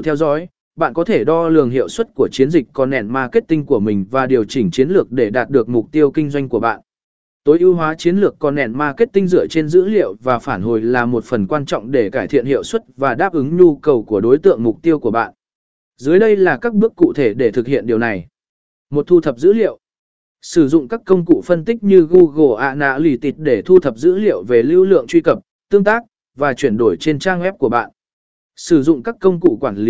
cụ theo dõi, bạn có thể đo lường hiệu suất của chiến dịch content marketing của mình và điều chỉnh chiến lược để đạt được mục tiêu kinh doanh của bạn. Tối ưu hóa chiến lược content marketing dựa trên dữ liệu và phản hồi là một phần quan trọng để cải thiện hiệu suất và đáp ứng nhu cầu của đối tượng mục tiêu của bạn. Dưới đây là các bước cụ thể để thực hiện điều này. Một thu thập dữ liệu. Sử dụng các công cụ phân tích như Google Analytics để thu thập dữ liệu về lưu lượng truy cập, tương tác và chuyển đổi trên trang web của bạn. Sử dụng các công cụ quản lý